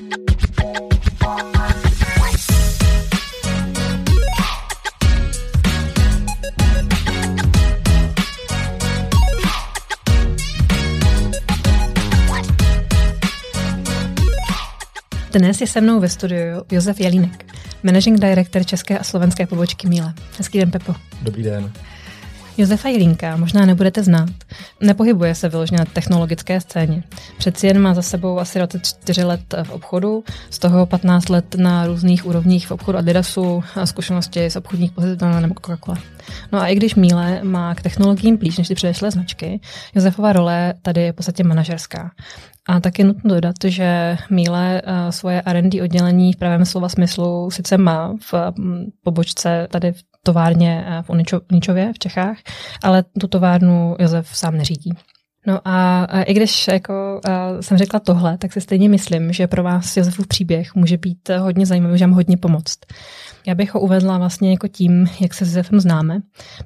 Dnes je se mnou ve studiu Josef Jelínek, managing director české a slovenské pobočky Míle. Hezký den, Pepo. Dobrý den. Josefa Jelínka možná nebudete znát. Nepohybuje se vyloženě na technologické scéně. Přeci jen má za sebou asi 24 let v obchodu, z toho 15 let na různých úrovních v obchodu Adidasu a zkušenosti z obchodních pozic nebo Coca-Cola. No a i když Míle má k technologiím blíž než ty předešlé značky, Josefova role tady je v podstatě manažerská. A taky nutno dodat, že Míle eh, svoje R&D oddělení v pravém slova smyslu sice má v mm, pobočce tady v továrně eh, v Uničově v Čechách, ale tu továrnu Josef sám neřídí. No a, a i když jako, a jsem řekla tohle, tak si stejně myslím, že pro vás Josefův příběh může být hodně zajímavý, že vám hodně pomoct. Já bych ho uvedla vlastně jako tím, jak se s Josefem známe.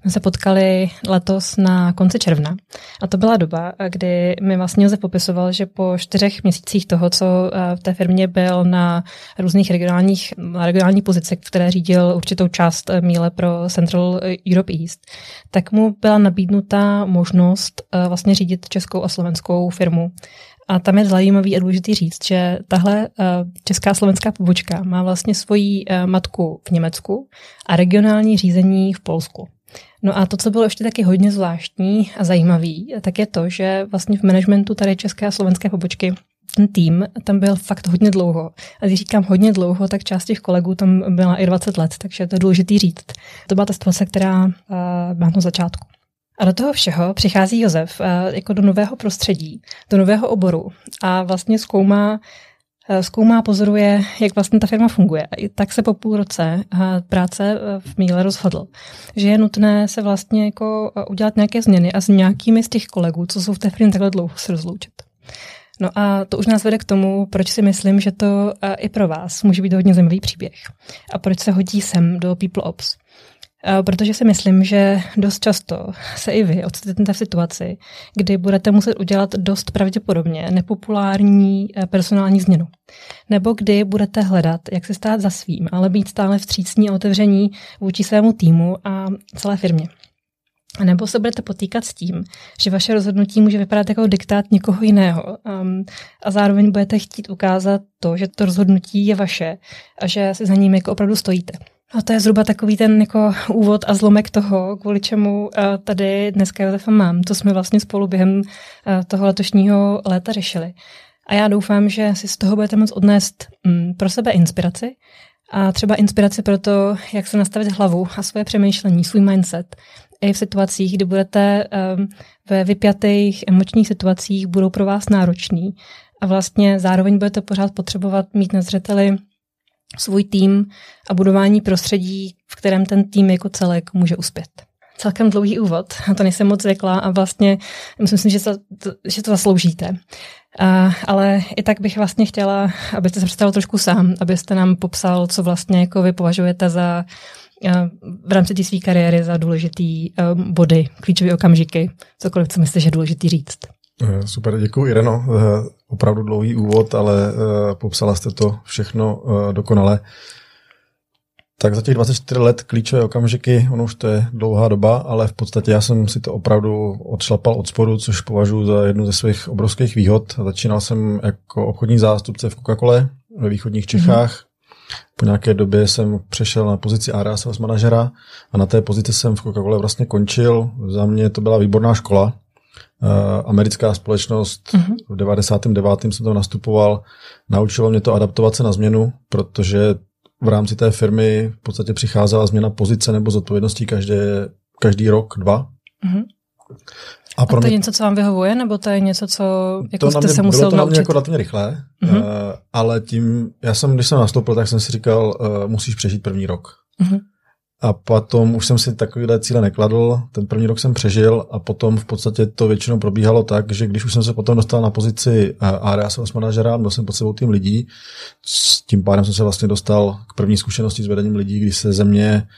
My se potkali letos na konci června a to byla doba, kdy mi vlastně Josef popisoval, že po čtyřech měsících toho, co v té firmě byl na různých regionálních, na regionální pozici, v které řídil určitou část míle pro Central Europe East, tak mu byla nabídnuta možnost vlastně řídit českou a slovenskou firmu a tam je zajímavý a důležitý říct, že tahle uh, česká slovenská pobočka má vlastně svoji uh, matku v Německu a regionální řízení v Polsku. No a to, co bylo ještě taky hodně zvláštní a zajímavý, tak je to, že vlastně v managementu tady české a slovenské pobočky ten tým tam byl fakt hodně dlouho. A když říkám hodně dlouho, tak část těch kolegů tam byla i 20 let, takže to je důležitý říct. To byla ta situace, která uh, byla na začátku. A do toho všeho přichází Josef eh, jako do nového prostředí, do nového oboru a vlastně zkoumá, eh, zkoumá, pozoruje, jak vlastně ta firma funguje. A tak se po půl roce eh, práce v Míle rozhodl, že je nutné se vlastně jako udělat nějaké změny a s nějakými z těch kolegů, co jsou v té firmě takhle dlouho, se rozloučit. No a to už nás vede k tomu, proč si myslím, že to i pro vás může být hodně zajímavý příběh. A proč se hodí sem do People Ops. Eh, protože si myslím, že dost často se i vy ocitnete v situaci, kdy budete muset udělat dost pravděpodobně nepopulární eh, personální změnu. Nebo kdy budete hledat, jak se stát za svým, ale být stále vstřícní a otevření vůči svému týmu a celé firmě. A nebo se budete potýkat s tím, že vaše rozhodnutí může vypadat jako diktát někoho jiného um, a zároveň budete chtít ukázat to, že to rozhodnutí je vaše a že si za ním jako opravdu stojíte. A to je zhruba takový ten jako úvod a zlomek toho, kvůli čemu eh, tady dneska Josefa mám. To jsme vlastně spolu během eh, toho letošního léta řešili. A já doufám, že si z toho budete moct odnést mm, pro sebe inspiraci a třeba inspiraci pro to, jak se nastavit hlavu a svoje přemýšlení, svůj mindset. I v situacích, kdy budete um, ve vypjatých emočních situacích, budou pro vás náročný a vlastně zároveň budete pořád potřebovat mít na zřeteli svůj tým a budování prostředí, v kterém ten tým jako celek může uspět. Celkem dlouhý úvod, a to nejsem moc zvykla a vlastně myslím si, že to, že to zasloužíte. A, ale i tak bych vlastně chtěla, abyste se představil trošku sám, abyste nám popsal, co vlastně jako vy považujete za v rámci té své kariéry za důležitý body, klíčové okamžiky, cokoliv, co myslíte, že je důležitý říct. Eh, super, děkuji Ireno. Eh, opravdu dlouhý úvod, ale eh, popsala jste to všechno dokonale. Tak za těch 24 let klíčové okamžiky, ono už to je dlouhá doba, ale v podstatě já jsem si to opravdu odšlapal od spodu, což považuji za jednu ze svých obrovských výhod. Začínal jsem jako obchodní zástupce v Coca-Cole ve východních Čechách. Mm-hmm. Po nějaké době jsem přešel na pozici area sales manažera a na té pozici jsem v Coca-Cole vlastně končil. Za mě to byla výborná škola, americká společnost. Uh-huh. V 99. jsem tam nastupoval. Naučilo mě to adaptovat se na změnu, protože v rámci té firmy v podstatě přicházela změna pozice nebo zodpovědností každé, každý rok, dva. Uh-huh. A, pro a to je něco, co vám vyhovuje, nebo to je něco, co jako to jste se musel bylo to naučit? na mě jako relativně rychle, uh-huh. uh, ale tím, já jsem, když jsem nastoupil, tak jsem si říkal, uh, musíš přežít první rok. Uh-huh. A potom už jsem si takovýhle cíle nekladl, ten první rok jsem přežil a potom v podstatě to většinou probíhalo tak, že když už jsem se potom dostal na pozici eh, area sales manažera, měl jsem pod sebou tým lidí, s tím pádem jsem se vlastně dostal k první zkušenosti s vedením lidí, když se ze mě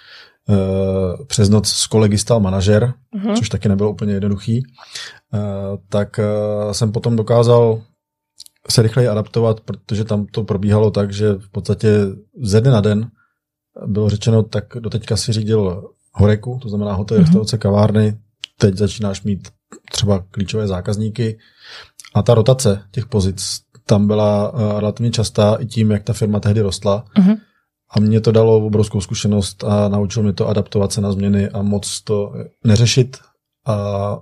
uh, přes noc s kolegy stal manažer, uh-huh. což taky nebylo úplně jednoduchý, uh, tak uh, jsem potom dokázal se rychleji adaptovat, protože tam to probíhalo tak, že v podstatě ze dne na den bylo řečeno, tak doteďka si řídil horeku, to znamená hotel, mm-hmm. restaurace, kavárny, teď začínáš mít třeba klíčové zákazníky a ta rotace těch pozic tam byla uh, relativně častá i tím, jak ta firma tehdy rostla. Mm-hmm. A mě to dalo obrovskou zkušenost a naučilo mě to adaptovat se na změny a moc to neřešit a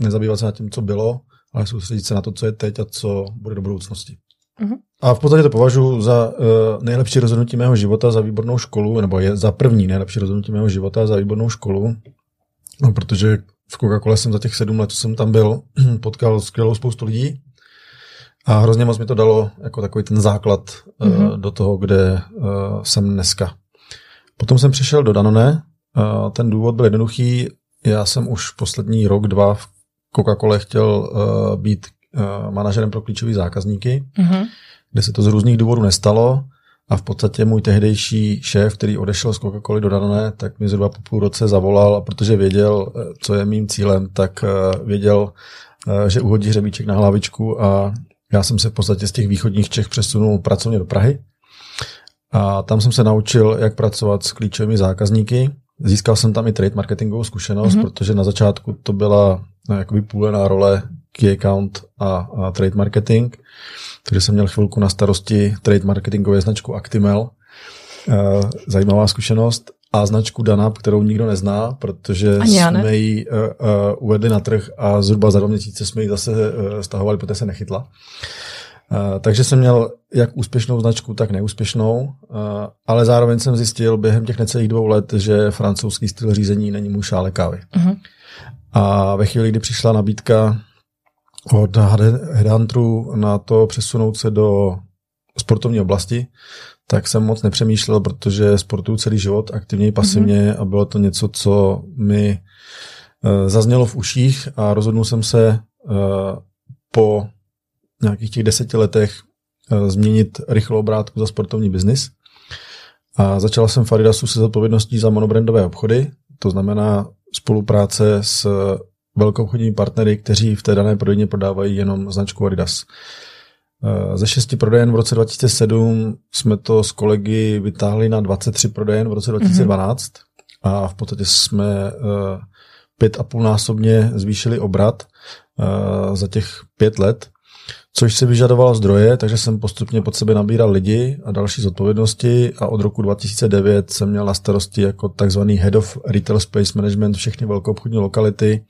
nezabývat se na tím, co bylo, ale soustředit se na to, co je teď a co bude do budoucnosti. Mm-hmm. A v podstatě to považuji za uh, nejlepší rozhodnutí mého života, za výbornou školu, nebo je za první nejlepší rozhodnutí mého života, za výbornou školu, no, protože v Coca-Cole jsem za těch sedm let, co jsem tam byl, potkal skvělou spoustu lidí a hrozně moc mi to dalo jako takový ten základ mm-hmm. uh, do toho, kde uh, jsem dneska. Potom jsem přišel do Danone, uh, ten důvod byl jednoduchý, já jsem už poslední rok, dva v Coca-Cole chtěl uh, být manažerem pro klíčové zákazníky, mm-hmm. kde se to z různých důvodů nestalo a v podstatě můj tehdejší šéf, který odešel z Coca-Coly do Danone, tak mi zhruba po půl roce zavolal a protože věděl, co je mým cílem, tak uh, věděl, že uhodí hřebíček na hlavičku a já jsem se v podstatě z těch východních Čech přesunul pracovně do Prahy a tam jsem se naučil, jak pracovat s klíčovými zákazníky. Získal jsem tam i trade marketingovou zkušenost, mm-hmm. protože na začátku to byla no, jakoby půlená role key account a, a trade marketing. Takže jsem měl chvilku na starosti trade marketingové značku Actimel. E, zajímavá zkušenost. A značku Danap, kterou nikdo nezná, protože jsme ji uh, uh, uvedli na trh a zhruba za dva měsíce jsme ji zase uh, stahovali, protože se nechytla. Uh, takže jsem měl jak úspěšnou značku, tak neúspěšnou, uh, ale zároveň jsem zjistil během těch necelých dvou let, že francouzský styl řízení není můj šále kávy. Uh-huh. A ve chvíli, kdy přišla nabídka od Headhunteru na to přesunout se do sportovní oblasti, tak jsem moc nepřemýšlel, protože sportuju celý život aktivně i pasivně mm-hmm. a bylo to něco, co mi uh, zaznělo v uších a rozhodnul jsem se uh, po nějakých těch deseti letech uh, změnit rychlou obrátku za sportovní biznis. A začala jsem v Adidasu se zodpovědností za monobrandové obchody, to znamená spolupráce s velkoobchodními partnery, kteří v té dané prodejně prodávají jenom značku Adidas. Eh, ze šesti prodejen v roce 2007 jsme to s kolegy vytáhli na 23 prodejen v roce 2012 mm-hmm. a v podstatě jsme eh, pět a půl násobně zvýšili obrat eh, za těch pět let, což se vyžadovalo zdroje, takže jsem postupně pod sebe nabíral lidi a další zodpovědnosti a od roku 2009 jsem měl na starosti jako takzvaný Head of Retail Space Management všechny velkoobchodní lokality,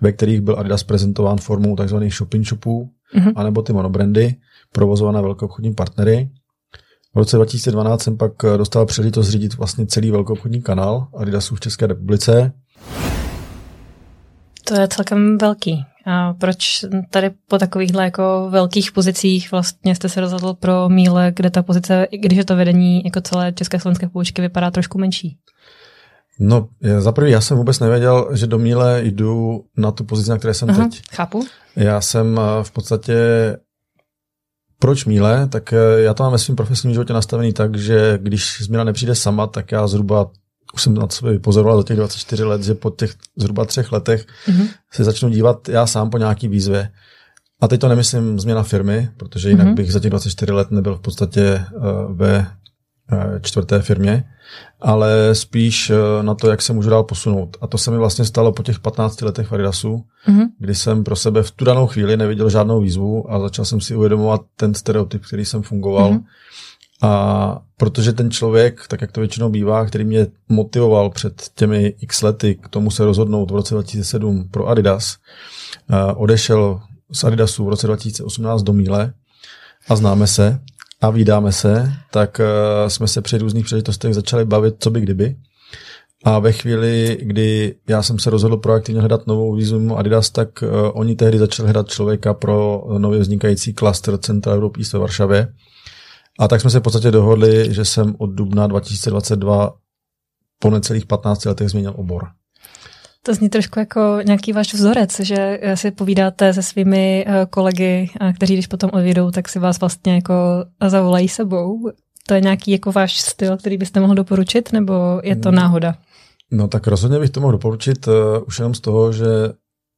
ve kterých byl Adidas prezentován formou takzvaných shopping shopů, mm-hmm. anebo ty monobrandy provozované velkoobchodní partnery. V roce 2012 jsem pak eh, dostal příležitost zřídit vlastně celý velkoobchodní kanál Adidasu v České republice. To je celkem velký. A proč tady po takovýchhle jako velkých pozicích vlastně jste se rozhodl pro míle, kde ta pozice, i když je to vedení jako celé české slovenské poučky, vypadá trošku menší? No, za prvý, já jsem vůbec nevěděl, že do míle jdu na tu pozici, na které jsem Aha, teď. Chápu. Já jsem eh, v podstatě proč míle? Tak eh, já to mám ve svém profesním životě nastavený tak, že když změna nepřijde sama, tak já zhruba už jsem na sebe vypozoroval za těch 24 let, že po těch zhruba třech letech mm-hmm. se začnu dívat já sám po nějaký výzvě. A teď to nemyslím změna firmy, protože jinak mm-hmm. bych za těch 24 let nebyl v podstatě uh, ve uh, čtvrté firmě ale spíš eh, na to, jak se můžu dál posunout. A to se mi vlastně stalo po těch 15 letech v Adidasu, mm-hmm. kdy jsem pro sebe v tu danou chvíli neviděl žádnou výzvu a začal jsem si uvědomovat ten stereotyp, který jsem fungoval. Mm-hmm. A protože ten člověk, tak jak to většinou bývá, který mě motivoval před těmi x lety k tomu se rozhodnout v roce 2007 pro Adidas, eh, odešel z Adidasu v roce 2018 do Míle a známe se, a vydáme se, tak uh, jsme se při různých příležitostech začali bavit, co by kdyby. A ve chvíli, kdy já jsem se rozhodl proaktivně hledat novou výzvu Adidas, tak uh, oni tehdy začali hledat člověka pro nově vznikající klaster Central Europe East ve Varšavě. A tak jsme se v podstatě dohodli, že jsem od dubna 2022 po necelých 15 letech změnil obor. To zní trošku jako nějaký váš vzorec, že si povídáte se svými eh, kolegy, kteří když potom odjedou, tak si vás vlastně jako zavolají sebou. To je nějaký jako váš styl, který byste mohl doporučit, nebo je to hmm. náhoda? No tak rozhodně bych to mohl doporučit uh, už jenom z toho, že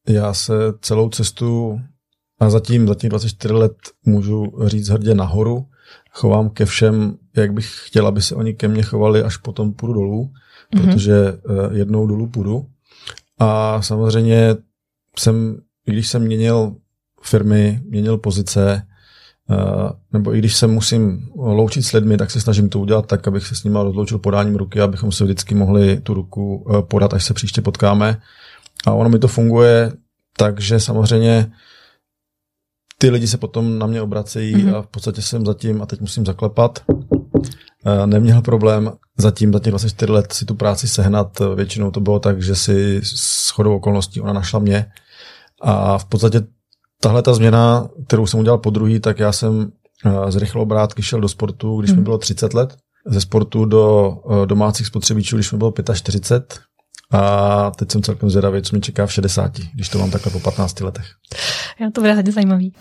já se celou cestu a zatím, za těch 24 let můžu říct hrdě nahoru. Chovám ke všem, jak bych chtěl, aby se oni ke mně chovali, až potom půjdu dolů, mm-hmm. protože uh, jednou dolů půjdu. A samozřejmě jsem, když jsem měnil firmy, měnil pozice, uh, nebo i když se musím loučit s lidmi, tak se snažím to udělat tak, abych se s nimi rozloučil podáním ruky, abychom se vždycky mohli tu ruku uh, podat, až se příště potkáme. A ono mi to funguje, takže samozřejmě ty lidi se potom na mě obracejí mm-hmm. a v podstatě jsem zatím, a teď musím zaklepat, eh, neměl problém zatím za těch 24 let si tu práci sehnat. Většinou to bylo tak, že si s chodou okolností ona našla mě. A v podstatě tahle ta změna, kterou jsem udělal po druhý, tak já jsem eh, z rychlobrátky šel do sportu, když mm. mi mhm. bylo 30 let, ze sportu do eh, domácích spotřebičů, když mi bylo 45 a teď jsem celkem zvědavý, co mě čeká v 60, když to mám takhle po 15 letech. Já to bude hodně zajímavý.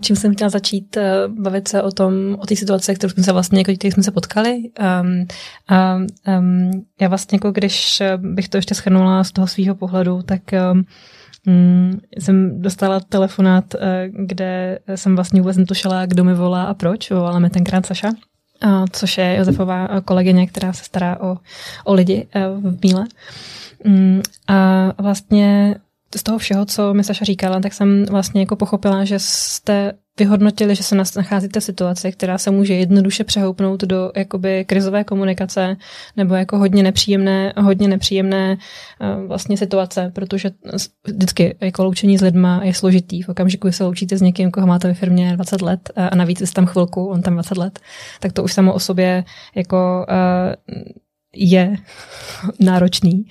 Čím jsem chtěla začít uh, bavit se o tom, o té situaci, kterou jsme se vlastně, jako jsme se potkali. Um, um, já vlastně, jako když bych to ještě schrnula z toho svého pohledu, tak um, jsem dostala telefonát, uh, kde jsem vlastně vůbec netušila, kdo mi volá a proč. Volala mi tenkrát Saša což je Josefová kolegyně, která se stará o, o lidi e, v Míle. Mm, a vlastně z toho všeho, co mi Saša říkala, tak jsem vlastně jako pochopila, že jste vyhodnotili, že se nacházíte v situaci, která se může jednoduše přehoupnout do jakoby krizové komunikace nebo jako hodně nepříjemné, hodně nepříjemné uh, vlastně situace, protože vždycky jako loučení s lidma je složitý. V okamžiku, kdy se loučíte s někým, koho máte ve firmě 20 let a navíc jste tam chvilku, on tam 20 let, tak to už samo o sobě jako uh, je náročný.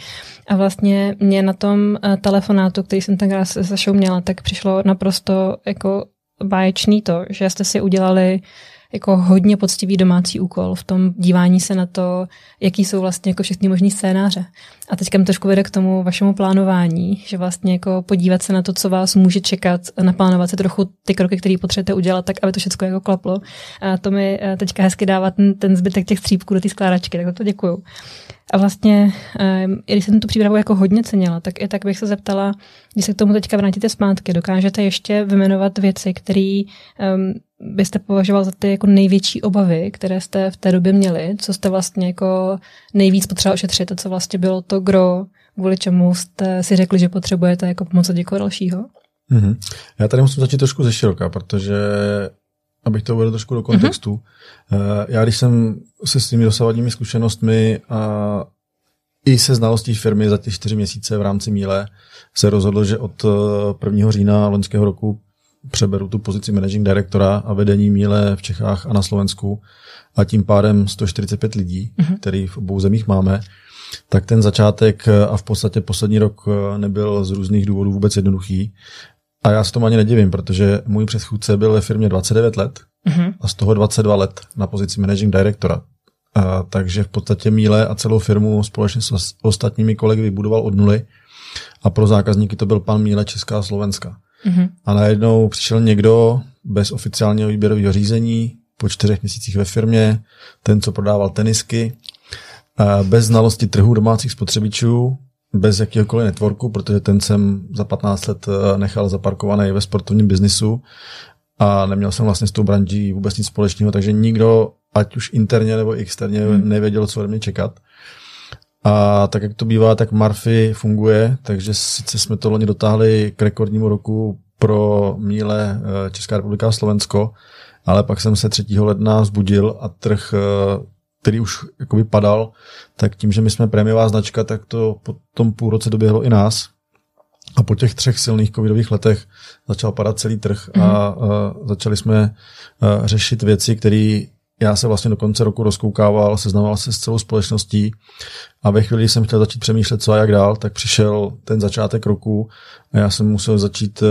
A vlastně mě na tom telefonátu, který jsem tenkrát se Sašou měla, tak přišlo naprosto jako báječný to, že jste si udělali jako hodně poctivý domácí úkol v tom dívání se na to, jaký jsou vlastně jako všechny možný scénáře. A teďka mi trošku vede k tomu vašemu plánování, že vlastně jako podívat se na to, co vás může čekat, naplánovat si trochu ty kroky, které potřebujete udělat, tak aby to všechno jako klaplo. A to mi eh, teďka hezky dává ten, ten zbytek těch střípků do té skládačky, tak za to děkuju. A vlastně, um, i když jsem tu přípravu jako hodně cenila, tak i tak bych se zeptala, když se k tomu teďka vrátíte zpátky, dokážete ještě vymenovat věci, které um, byste považoval za ty jako největší obavy, které jste v té době měli, co jste vlastně jako nejvíc potřeba ošetřit a co vlastně bylo to gro, kvůli čemu jste si řekli, že potřebujete jako pomoc od někoho dalšího? Mm-hmm. Já tady musím začít trošku ze široka, protože abych to uvedl trošku do kontextu. Mm-hmm. Já když jsem se s těmi dosavadními zkušenostmi a i se znalostí firmy za ty čtyři měsíce v rámci Míle se rozhodl, že od 1. Eh, října loňského roku přeberu tu pozici managing directora a vedení Míle v Čechách a na Slovensku a tím pádem 145 lidí, mm-hmm. který v obou zemích máme, tak ten začátek a v podstatě poslední rok nebyl z různých důvodů vůbec jednoduchý. A já se tomu ani nedivím, protože můj předchůdce byl ve firmě 29 let mm-hmm. a z toho 22 let na pozici managing directora. A, takže v podstatě Míle a celou firmu společně s ostatními kolegy vybudoval od nuly a pro zákazníky to byl pan Míle Česká a Slovenska. Mm-hmm. A najednou přišel někdo bez oficiálního výběrového řízení, po čtyřech měsících ve firmě, ten, co prodával tenisky, bez znalosti trhu domácích spotřebičů, bez jakéhokoliv networku, protože ten jsem za 15 let eh, nechal zaparkovaný ve sportovním biznisu a neměl jsem vlastně s tou branží vůbec nic společného, takže nikdo, ať už interně nebo externě, hmm. nevěděl, co ode mě čekat. A tak, jak to bývá, tak Marfy funguje, takže sice jsme to loni dotáhli k rekordnímu roku pro míle eh, Česká republika a Slovensko, ale pak jsem se 3. ledna zbudil a trh eh, který už jakoby padal, tak tím, že my jsme prémiová značka, tak to po tom půl roce doběhlo i nás. A po těch třech silných covidových letech začal padat celý trh a, mm. a začali jsme a, řešit věci, které já se vlastně do konce roku rozkoukával, seznamoval se s celou společností a ve chvíli, kdy jsem chtěl začít přemýšlet, co a jak dál, tak přišel ten začátek roku a já jsem musel začít uh,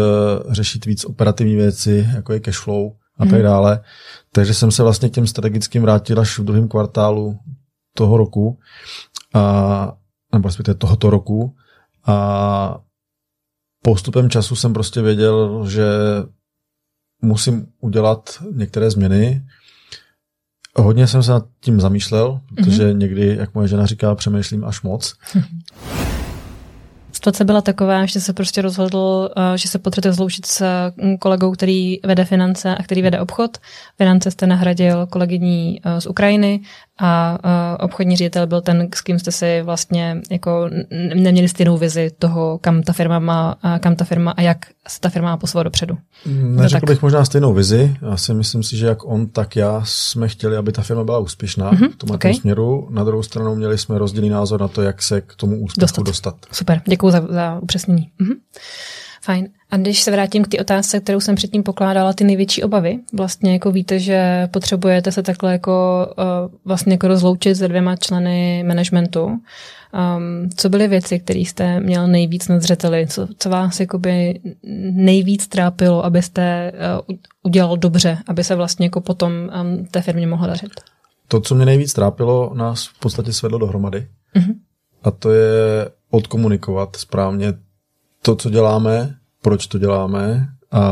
řešit víc operativní věci, jako je cash flow a tak mhm. dále. Takže jsem se vlastně k těm strategickým vrátil až v druhém kvartálu toho roku, a, nebo respektive tohoto roku. A postupem času jsem prostě věděl, že musím udělat některé změny. Hodně jsem se nad tím zamýšlel, protože mm-hmm. někdy, jak moje žena říká, přemýšlím až moc. situace byla taková, že se prostě rozhodl, uh, že se potřebuje zloučit s mm, kolegou, který vede finance a který vede obchod. Finance jste nahradil kolegyní uh, z Ukrajiny a uh, obchodní ředitel byl ten, s kým jste si vlastně jako neměli stejnou vizi toho, kam ta firma má, kam ta firma a jak se ta firma má posouvat dopředu. Neřekl bych možná stejnou vizi. Já si myslím si, že jak on, tak já jsme chtěli, aby ta firma byla úspěšná mm-hmm, v tom okay. směru. Na druhou stranu měli jsme rozdílný názor na to, jak se k tomu úspěchu dostat. dostat. Super, děkuji za, za upřesnění. Mhm. Fajn. A když se vrátím k té otázce, kterou jsem předtím pokládala, ty největší obavy, vlastně jako víte, že potřebujete se takhle jako uh, vlastně jako rozloučit se dvěma členy managementu. Um, co byly věci, které jste měl nejvíc na zřeteli? Co, co vás jakoby nejvíc trápilo, abyste uh, udělal dobře, aby se vlastně jako potom um, té firmě mohlo dařit? To, co mě nejvíc trápilo, nás v podstatě svedlo dohromady. Uh-huh. A to je odkomunikovat správně to, co děláme, proč to děláme a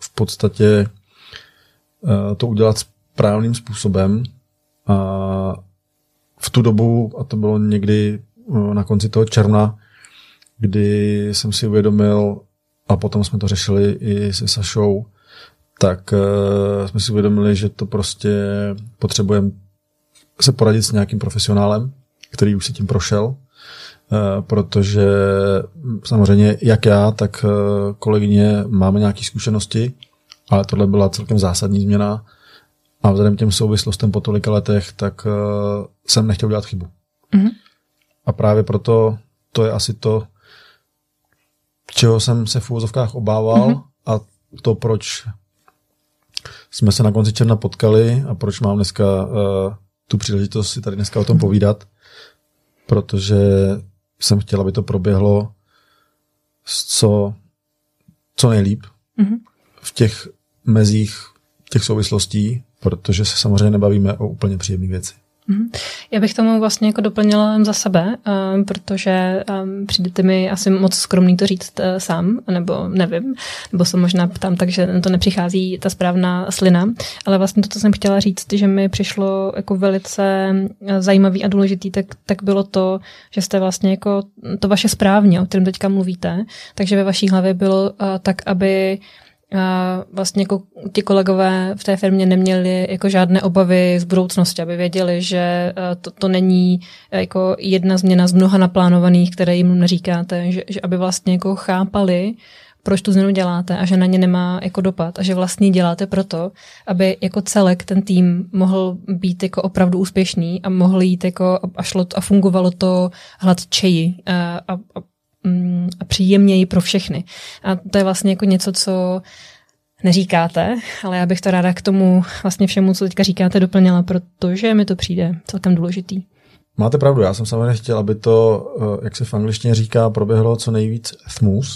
v podstatě eh, to udělat správným způsobem. A v tu dobu, a to bylo někdy eh, na konci toho června, kdy jsem si uvědomil, a potom jsme to řešili i se Sašou, tak uh, jsme si uvědomili, že to prostě potřebujeme se poradit s nějakým profesionálem, který už si tím prošel, Eh, protože samozřejmě jak já, tak eh, kolegyně máme nějaké zkušenosti, ale tohle byla celkem zásadní změna a vzhledem k těm souvislostem po tolika letech, tak eh, jsem nechtěl dělat chybu. Mm-hmm. A právě proto to je asi to, čeho jsem se v úvozovkách obával mm-hmm. a to, proč jsme se na konci června potkali a proč mám dneska uh, tu příležitost si tady dneska o tom povídat, protože jsem chtěl, aby to proběhlo co, co nejlíp mm-hmm. v těch mezích těch souvislostí, protože se samozřejmě nebavíme o úplně příjemné věci. Mhm. Já bych tomu vlastně jako doplnila za sebe, um, protože um, přijdete mi asi moc skromný to říct uh, sám, nebo nevím, nebo se možná ptám tak, že to nepřichází ta správná slina, ale vlastně to, co jsem chtěla říct, že mi přišlo jako velice uh, zajímavý a důležitý, tak, tak bylo to, že jste vlastně jako to vaše správně, o kterém teďka mluvíte, takže ve vaší hlavě bylo uh, tak, aby vlastně jako ti kolegové v té firmě neměli jako žádné obavy z budoucnosti, aby věděli, že e, to, to není e, jako jedna změna z mnoha naplánovaných, které jim neříkáte, že, že aby vlastně jako chápali, proč tu změnu děláte a že na ně nemá jako dopad a že vlastně děláte proto, aby jako celek ten tým mohl být jako opravdu úspěšný a mohl jít jako a, šlo a fungovalo to hladčeji a, a, a Mm, a příjemněji pro všechny. A to je vlastně jako něco, co neříkáte, ale já bych to ráda k tomu vlastně všemu, co teďka říkáte, doplnila, protože mi to přijde celkem důležitý. Máte pravdu, já jsem samozřejmě chtěl, aby to, eh, jak se v angličtině říká, proběhlo co nejvíc smooth.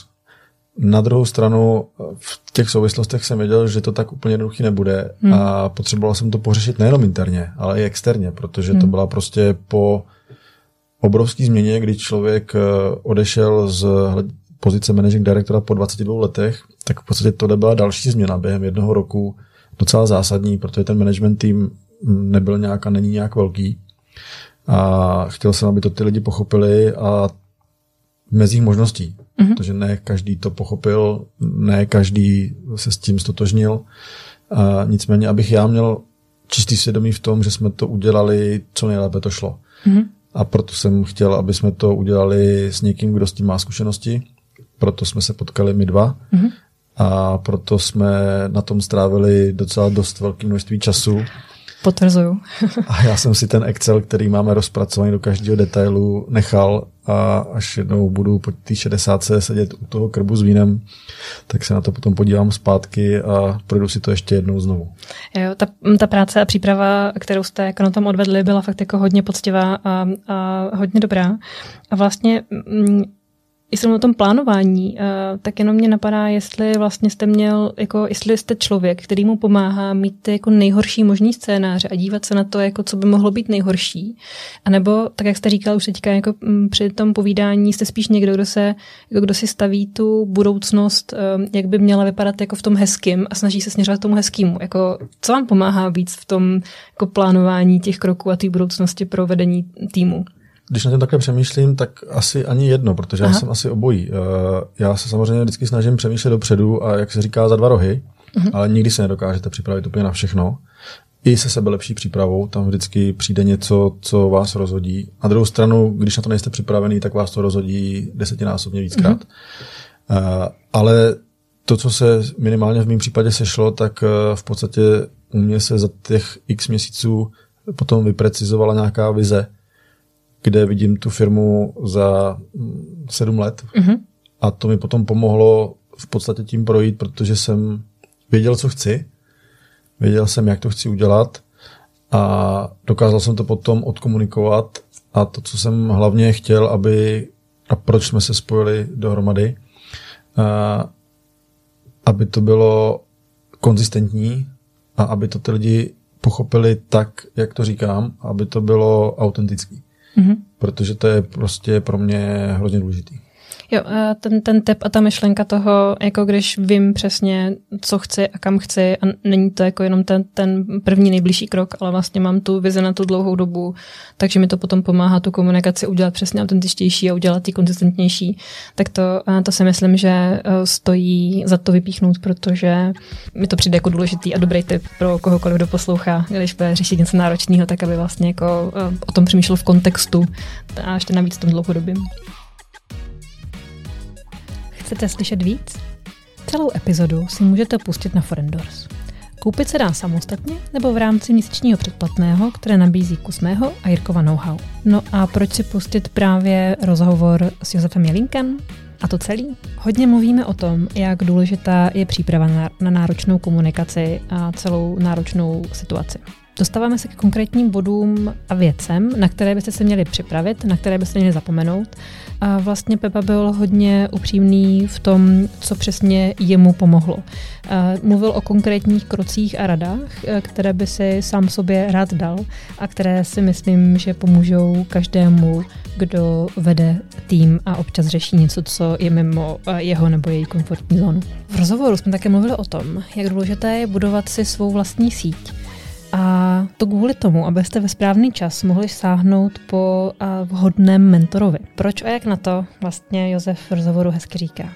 Na druhou stranu eh, v těch souvislostech jsem věděl, že to tak úplně jednoduchý nebude hmm. a potřeboval jsem to pořešit nejenom interně, ale i externě, protože hmm. to byla prostě po obrovský změně, kdy člověk eh, odešel z pozice managing directora po 22 letech, tak v podstatě to byla další změna během jednoho roku, docela zásadní, protože ten management tým nebyl nějak a není nějak velký. A chtěl jsem, aby to ty lidi pochopili a mezích možností, mm-hmm. protože ne každý to pochopil, ne každý se s tím stotožnil. A nicméně, abych já měl čistý svědomí v tom, že jsme to udělali, co nejlépe to šlo. Mm-hmm a proto jsem chtěl, aby jsme to udělali s někým, kdo s tím má zkušenosti. Proto jsme se potkali my dva mm-hmm. a proto jsme na tom strávili docela dost velké množství času. Potvrzuju. a já jsem si ten Excel, který máme rozpracovaný do každého detailu, nechal a až jednou budu po té 60 sedět u toho krbu s vínem, tak se na to potom podívám zpátky a projdu si to ještě jednou znovu. Jo, ta, ta práce a příprava, kterou jste jako na tom odvedli, byla fakt jako hodně poctivá a, a hodně dobrá. A vlastně mm, jsem o tom plánování, uh, tak jenom mě napadá, jestli vlastně jste měl, jako jestli jste člověk, který mu pomáhá mít ty jako nejhorší možný scénáře a dívat se na to, jako co by mohlo být nejhorší. A nebo, tak jak jste říkal už teďka jako při tom povídání, jste spíš někdo, kdo se, jako kdo si staví tu budoucnost, um, jak by měla vypadat jako v tom hezkým a snaží se směřovat k tomu hezkému. Jako, co vám pomáhá víc v tom jako plánování těch kroků a té budoucnosti pro vedení týmu? Když na tím takhle přemýšlím, tak asi ani jedno, protože Aha. já jsem asi obojí. Eh, já se samozřejmě vždycky snažím přemýšlet dopředu a jak se říká za dva rohy, uh-huh. ale nikdy se nedokážete připravit úplně na všechno. I se sebe lepší přípravou, tam vždycky přijde něco, co vás rozhodí. A druhou stranu, když na to nejste připravený, tak vás to rozhodí desetinásobně víckrát. Uh-huh. Ale to, co se minimálně v mém případě sešlo, tak eh, v podstatě u mě se za těch x měsíců potom vyprecizovala nějaká vize, kde vidím tu firmu za mm, sedm let. Mm-hmm. A to mi potom pomohlo v podstatě tím projít, protože jsem věděl, co chci, věděl jsem, jak to chci udělat a dokázal jsem to potom odkomunikovat a to, co jsem hlavně chtěl, aby a proč jsme se spojili dohromady, a, aby to bylo konzistentní a aby to ty lidi pochopili tak, jak to říkám, aby to bylo autentický. Mm-hmm. Protože to je prostě pro mě hrozně důležitý. Jo, a ten, ten tip a ta myšlenka toho, jako když vím přesně, co chci a kam chci a není to jako jenom ten, ten první nejbližší krok, ale vlastně mám tu vizi na tu dlouhou dobu, takže mi to potom pomáhá tu komunikaci udělat přesně autentičtější a udělat ji konzistentnější, tak to, to si myslím, že e, stojí za to vypíchnout, protože mi to přijde jako důležitý a dobrý tip pro kohokoliv, kdo poslouchá, když bude řešit něco náročného, tak aby vlastně jako e, o tom přemýšlel v kontextu a ještě navíc v tom dlouhodobým. Chcete slyšet víc? Celou epizodu si můžete pustit na Forendors. Koupit se dá samostatně nebo v rámci měsíčního předplatného, které nabízí kus mého a Jirkova know-how. No a proč si pustit právě rozhovor s Josefem Jelinkem? A to celý? Hodně mluvíme o tom, jak důležitá je příprava na, na náročnou komunikaci a celou náročnou situaci. Dostáváme se k konkrétním bodům a věcem, na které byste se měli připravit, na které byste měli zapomenout. A vlastně Pepa byl hodně upřímný v tom, co přesně jemu pomohlo. Mluvil o konkrétních krocích a radách, které by si sám sobě rád dal a které si myslím, že pomůžou každému, kdo vede tým a občas řeší něco, co je mimo jeho nebo její komfortní zónu. V rozhovoru jsme také mluvili o tom, jak důležité je budovat si svou vlastní síť to kvůli tomu, abyste ve správný čas mohli sáhnout po vhodném mentorovi. Proč a jak na to vlastně Josef v rozhovoru hezky říká.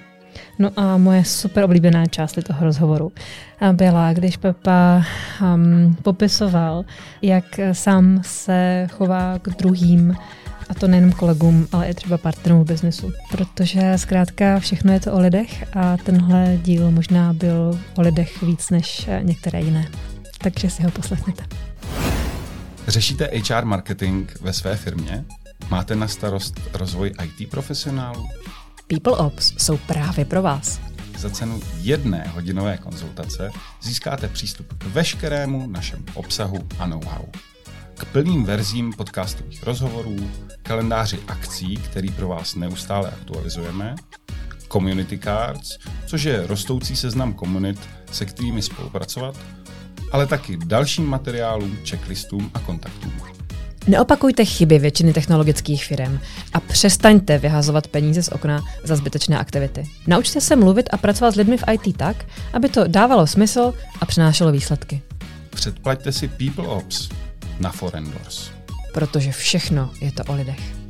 No a moje super oblíbená část toho rozhovoru byla, když Pepa um, popisoval, jak sám se chová k druhým, a to nejenom kolegům, ale i třeba partnerům v biznesu. Protože zkrátka všechno je to o lidech a tenhle díl možná byl o lidech víc než některé jiné takže si ho poslechněte. Řešíte HR marketing ve své firmě? Máte na starost rozvoj IT profesionálů? People Ops jsou právě pro vás. Za cenu jedné hodinové konzultace získáte přístup k veškerému našemu obsahu a know-how. K plným verzím podcastových rozhovorů, kalendáři akcí, který pro vás neustále aktualizujeme, community cards, což je rostoucí seznam komunit, se kterými spolupracovat, ale taky dalším materiálům, checklistům a kontaktům. Neopakujte chyby většiny technologických firm a přestaňte vyhazovat peníze z okna za zbytečné aktivity. Naučte se mluvit a pracovat s lidmi v IT tak, aby to dávalo smysl a přinášelo výsledky. Předplaťte si People Ops na Forendors. Protože všechno je to o lidech.